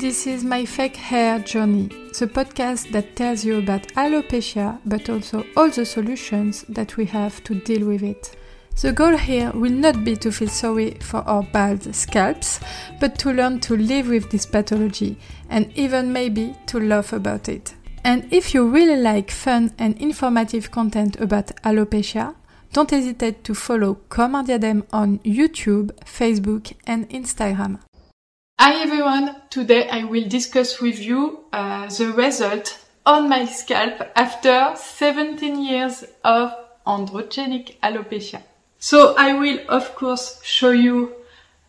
This is my fake hair journey, the podcast that tells you about alopecia but also all the solutions that we have to deal with it. The goal here will not be to feel sorry for our bald scalps, but to learn to live with this pathology and even maybe to laugh about it. And if you really like fun and informative content about alopecia, don't hesitate to follow Comme un diadème on YouTube, Facebook, and Instagram. Hi everyone! Today I will discuss with you uh, the result on my scalp after 17 years of androgenic alopecia. So I will of course show you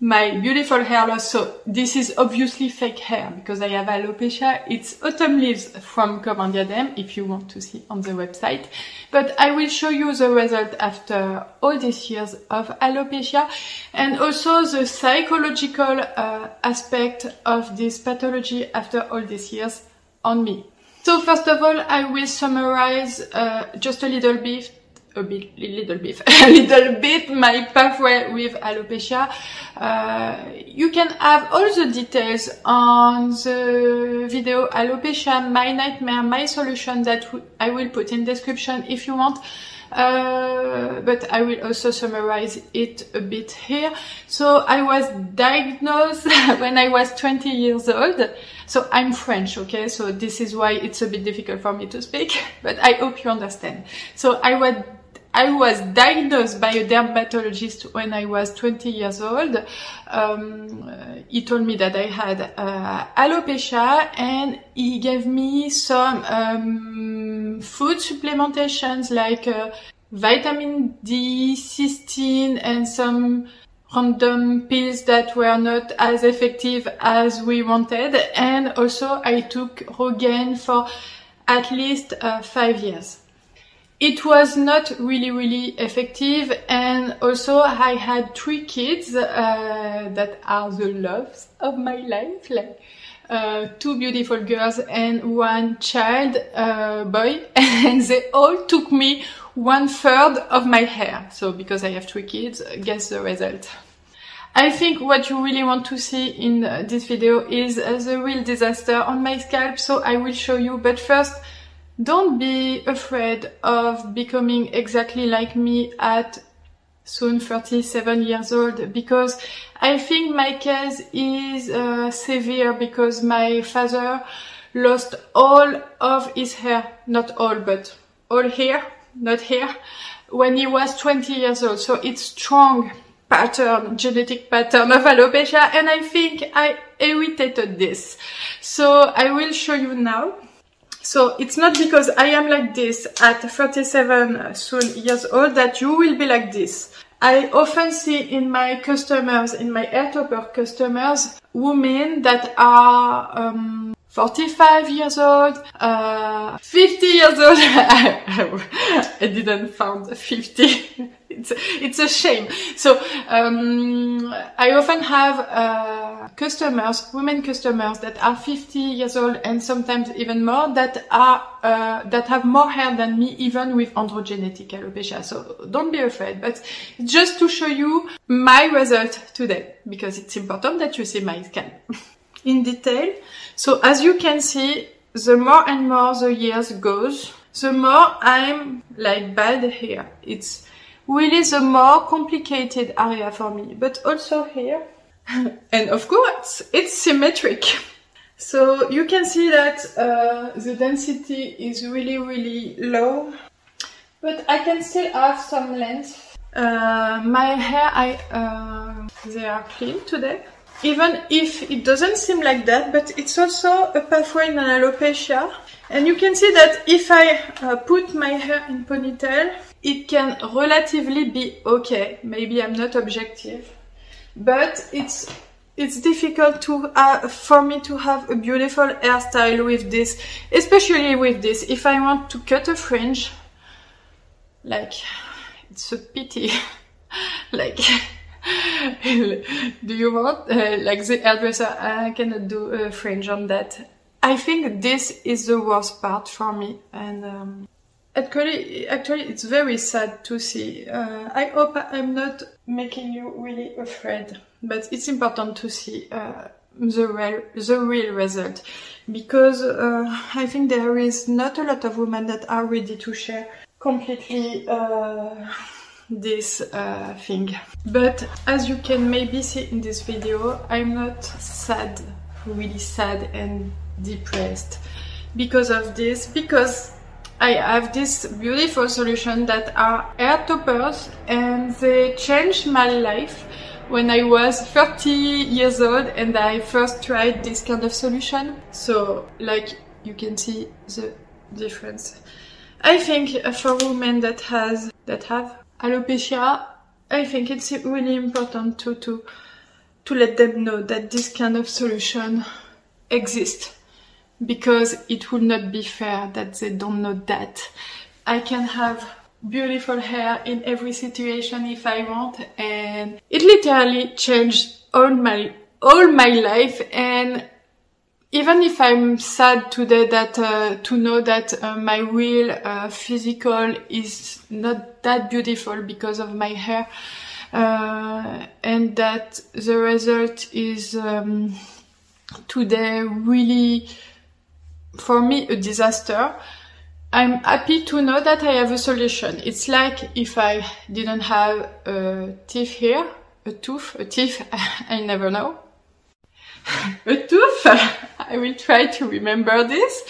my beautiful hair loss. So this is obviously fake hair because I have alopecia. It's autumn leaves from Comme un diadème if you want to see on the website. But I will show you the result after all these years of alopecia and also the psychological uh, aspect of this pathology after all these years on me. So first of all, I will summarize uh, just a little bit a bit, little bit, a little bit my pathway with alopecia. Uh, you can have all the details on the video alopecia, my nightmare, my solution that I will put in description if you want. Uh, but I will also summarize it a bit here. So I was diagnosed when I was 20 years old. So I'm French, okay? So this is why it's a bit difficult for me to speak, but I hope you understand. So I was I was diagnosed by a dermatologist when I was 20 years old. Um, he told me that I had uh, alopecia and he gave me some um, food supplementations like uh, vitamin D, cysteine and some random pills that were not as effective as we wanted. And also I took Rogaine for at least uh, five years it was not really really effective and also i had three kids uh, that are the loves of my life like uh, two beautiful girls and one child uh, boy and they all took me one third of my hair. So because i have three kids guess the result. I think what you really want to see in this video is the real disaster on my scalp so I will show you. But first don't be afraid of becoming exactly like me at soon 37 years old because I think my case is uh, severe because my father lost all of his hair, not all, but all hair, not hair, when he was 20 years old. So it's strong pattern, genetic pattern of alopecia and I think I irritated this. So I will show you now. So it's not because I am like this at 37 soon years old that you will be like this. I often see in my customers, in my hair topper customers, women that are um, 45 years old, uh, 50 years old. I didn't found 50. it's, it's a shame. So, um, I often have, uh, customers, women customers that are 50 years old and sometimes even more that are, uh, that have more hair than me even with androgenetic alopecia. So don't be afraid, but just to show you my result today because it's important that you see my scan in detail. So as you can see, the more and more the years goes, the more I'm like bad here. It's really the more complicated area for me, but also here. and of course, it's symmetric. So you can see that uh, the density is really, really low, but I can still have some length. Uh, my hair, I, uh, they are clean today even if it doesn't seem like that, but it's also a pathway in an alopecia. And you can see that if I uh, put my hair in ponytail, it can relatively be okay. Maybe I'm not objective, but it's it's difficult to uh, for me to have a beautiful hairstyle with this, especially with this. If I want to cut a fringe, like it's a pity, like do you want uh, like the hairdresser i cannot do a fringe on that i think this is the worst part for me and um, actually actually it's very sad to see uh, i hope i'm not making you really afraid but it's important to see uh, the real, the real result. Because uh, I think there is not a lot of women that are ready to share completely uh, this uh, thing. But as you can maybe see in this video, I'm not sad, really sad and depressed because of this, because I have this beautiful solution that are hair toppers and they changed my life when I was 30 years old and I first tried this kind of solution. So like you can see the difference. I think for women that has that have alopecia, I think it's really important to to to let them know that this kind of solution exists because it would not be fair that they don't know that. I can have beautiful hair in every situation if I want and it literally changed all my all my life and even if I'm sad today that uh, to know that uh, my real uh, physical is not that beautiful because of my hair uh, and that the result is um, today really for me a disaster I'm happy to know that I have a solution. It's like if I didn't have a teeth here, a tooth, a teeth, I never know. a tooth, I will try to remember this.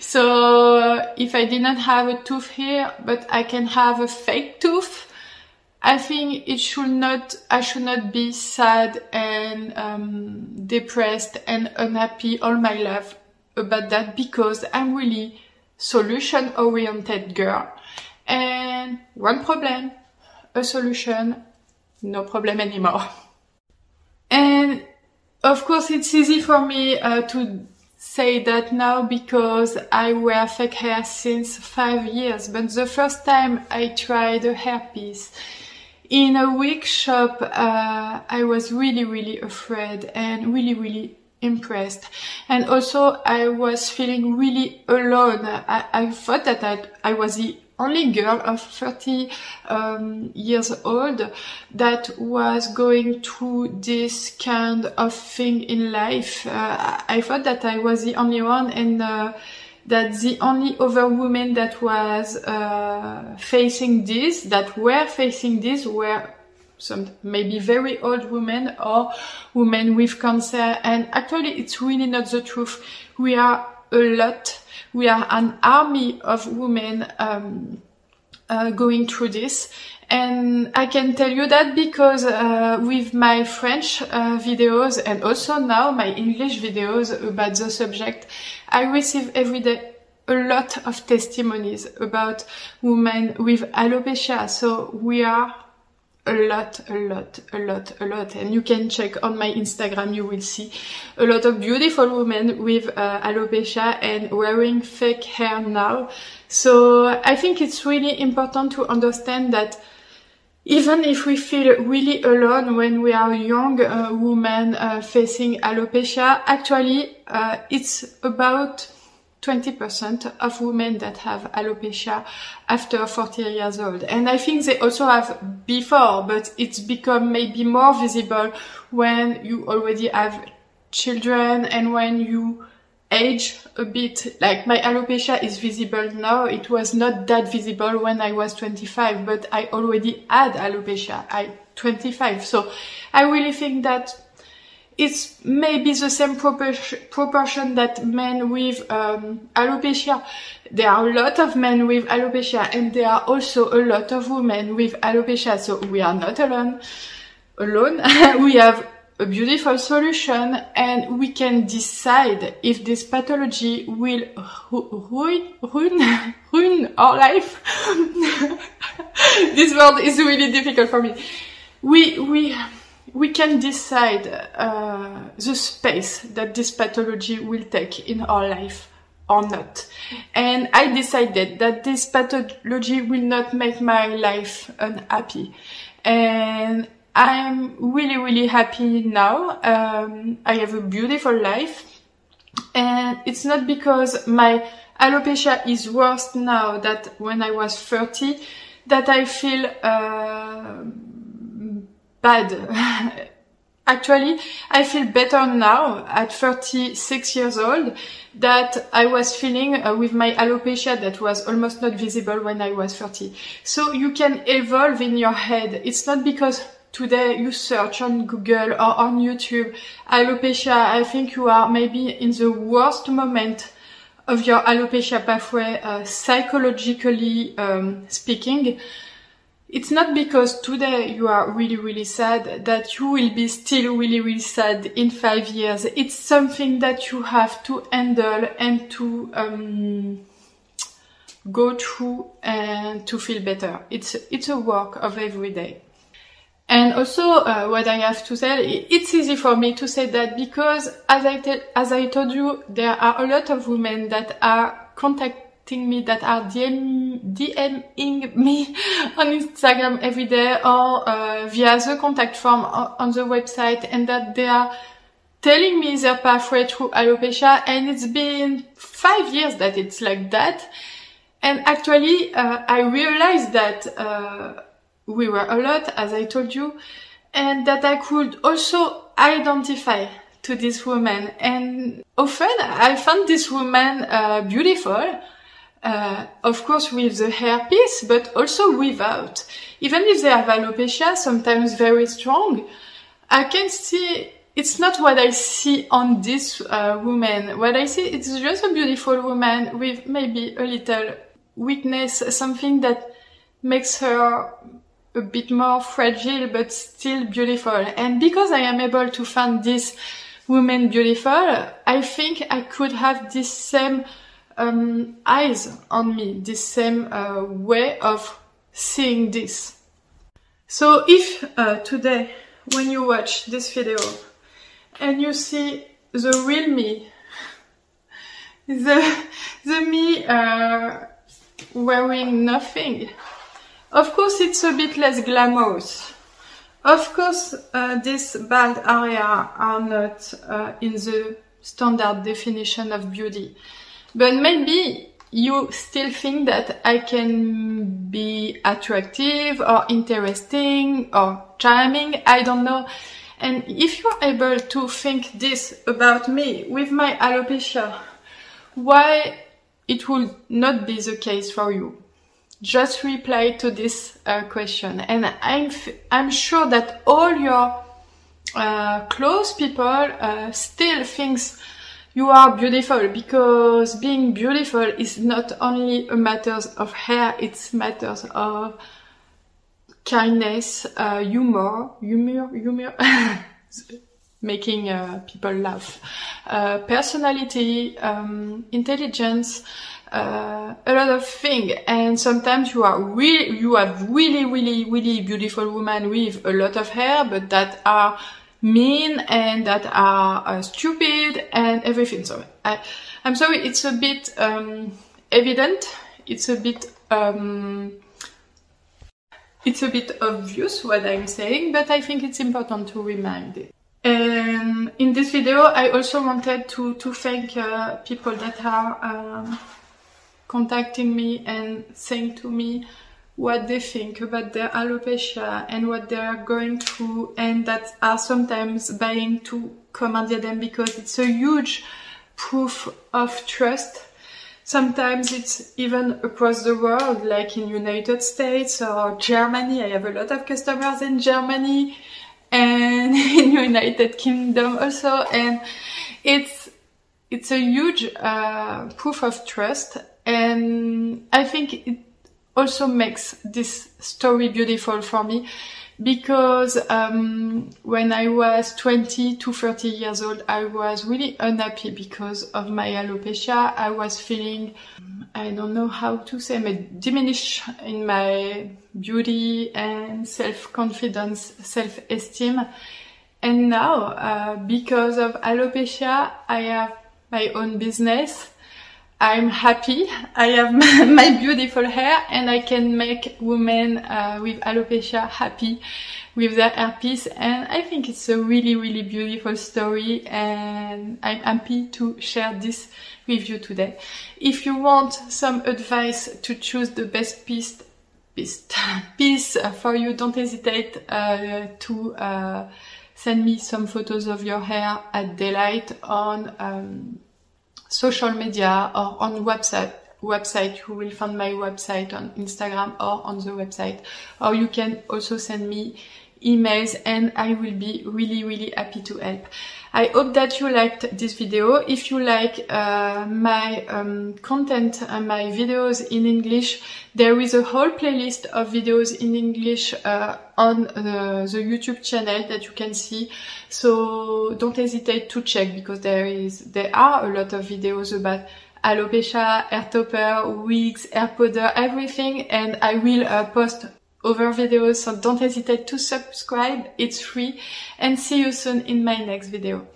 So if I didn't have a tooth here, but I can have a fake tooth, I think it should not, I should not be sad and um, depressed and unhappy all my life about that because I'm really solution oriented girl. And one problem, a solution, no problem anymore. Of course, it's easy for me uh, to say that now because I wear fake hair since five years. But the first time I tried a hairpiece in a wig shop, uh, I was really, really afraid and really, really impressed. And also I was feeling really alone. I, I thought that I, I was the only girl of 30 um, years old that was going through this kind of thing in life. Uh, I thought that I was the only one and uh, that the only other women that was uh, facing this, that were facing this, were some maybe very old women or women with cancer. And actually, it's really not the truth. We are a lot. We are an army of women um, uh, going through this. And I can tell you that because uh, with my French uh, videos and also now my English videos about the subject, I receive every day a lot of testimonies about women with alopecia. So we are a lot, a lot, a lot, a lot. And you can check on my Instagram, you will see a lot of beautiful women with uh, alopecia and wearing fake hair now. So I think it's really important to understand that even if we feel really alone when we are young uh, women uh, facing alopecia, actually uh, it's about 20% of women that have alopecia after 40 years old. And I think they also have before, but it's become maybe more visible when you already have children and when you age a bit. Like my alopecia is visible now. It was not that visible when I was 25, but I already had alopecia at 25. So I really think that it's maybe the same proportion, that men with um, alopecia. There are a lot of men with alopecia and there are also a lot of women with alopecia. So we are not alone. Alone. we have a beautiful solution and we can decide if this pathology will ruin, ruin, ruin our life. this word is really difficult for me. We, we, we can decide uh, the space that this pathology will take in our life or not. And I decided that this pathology will not make my life unhappy. And I'm really, really happy now. Um, I have a beautiful life. And it's not because my alopecia is worse now than when I was 30 that I feel uh, bad. Actually, I feel better now at 36 years old that I was feeling uh, with my alopecia that was almost not visible when I was 30. So you can evolve in your head. It's not because today you search on Google or on YouTube alopecia. I think you are maybe in the worst moment of your alopecia pathway, uh, psychologically um, speaking it's not because today you are really, really sad that you will be still really, really sad in five years. It's something that you have to handle and to um, go through and to feel better. It's it's a work of every day. And also, uh, what I have to say, it's easy for me to say that because, as I as I told you, there are a lot of women that are contact me that are DM, DMing me on Instagram every day or uh, via the contact form on the website and that they are telling me their pathway through alopecia and it's been five years that it's like that. And actually, uh, I realized that uh, we were a lot, as I told you, and that I could also identify to this woman. And often I found this woman uh, beautiful, uh, of course with the hair piece, but also without. Even if they have alopecia, sometimes very strong, I can see it's not what I see on this uh, woman. What I see, it's just a beautiful woman with maybe a little weakness, something that makes her a bit more fragile, but still beautiful. And because I am able to find this woman beautiful, I think I could have this same um, eyes on me, this same uh, way of seeing this. So if uh, today, when you watch this video and you see the real me, the, the me uh, wearing nothing, of course it's a bit less glamorous. Of course, uh, this bald area are not uh, in the standard definition of beauty. But maybe you still think that I can be attractive or interesting or charming, I don't know. And if you're able to think this about me with my alopecia, why it will not be the case for you? Just reply to this uh, question. And I'm, I'm sure that all your uh, close people uh, still thinks you are beautiful because being beautiful is not only a matter of hair, it's matters of kindness, uh, humor, humor, humor, making uh, people laugh, uh, personality, um, intelligence, uh, a lot of things. And sometimes you are really, you have really, really, really beautiful women with a lot of hair, but that are mean and that are uh, stupid and everything. So I, I'm sorry, it's a bit um, evident. It's a bit um, it's a bit obvious what I'm saying, but I think it's important to remind it. And in this video, I also wanted to to thank uh, people that are um, contacting me and saying to me what they think about their alopecia and what they are going through and that are sometimes buying to Comme un diadème because it's a huge proof of trust. Sometimes it's even across the world, like in United States or Germany. I have a lot of customers in Germany and in United Kingdom also. And it's, it's a huge uh, proof of trust. And I think it also makes this story beautiful for me because um, when I was 20 to 30 years old, I was really unhappy because of my alopecia. I was feeling, I don't know how to say, but diminished in my beauty and self-confidence, self-esteem. And now, uh, because of alopecia, I have my own business I'm happy. I have my beautiful hair and I can make women uh, with alopecia happy with their hairpiece and I think it's a really really beautiful story and I'm happy to share this with you today. If you want some advice to choose the best piece piece, piece for you, don't hesitate uh, to uh, send me some photos of your hair at daylight on um, social media or on website website. You will find my website on Instagram or on the website. Or you can also send me emails and I will be really, really happy to help. I hope that you liked this video. If you like uh, my um, content and my videos in English, there is a whole playlist of videos in English uh, on the YouTube channel that you can see. So don't hesitate to check because there is there are a lot of videos about alopecia, hair topper, wigs, hair powder, everything and I will uh, post over videos, so don't hesitate to subscribe, it's free, and see you soon in my next video.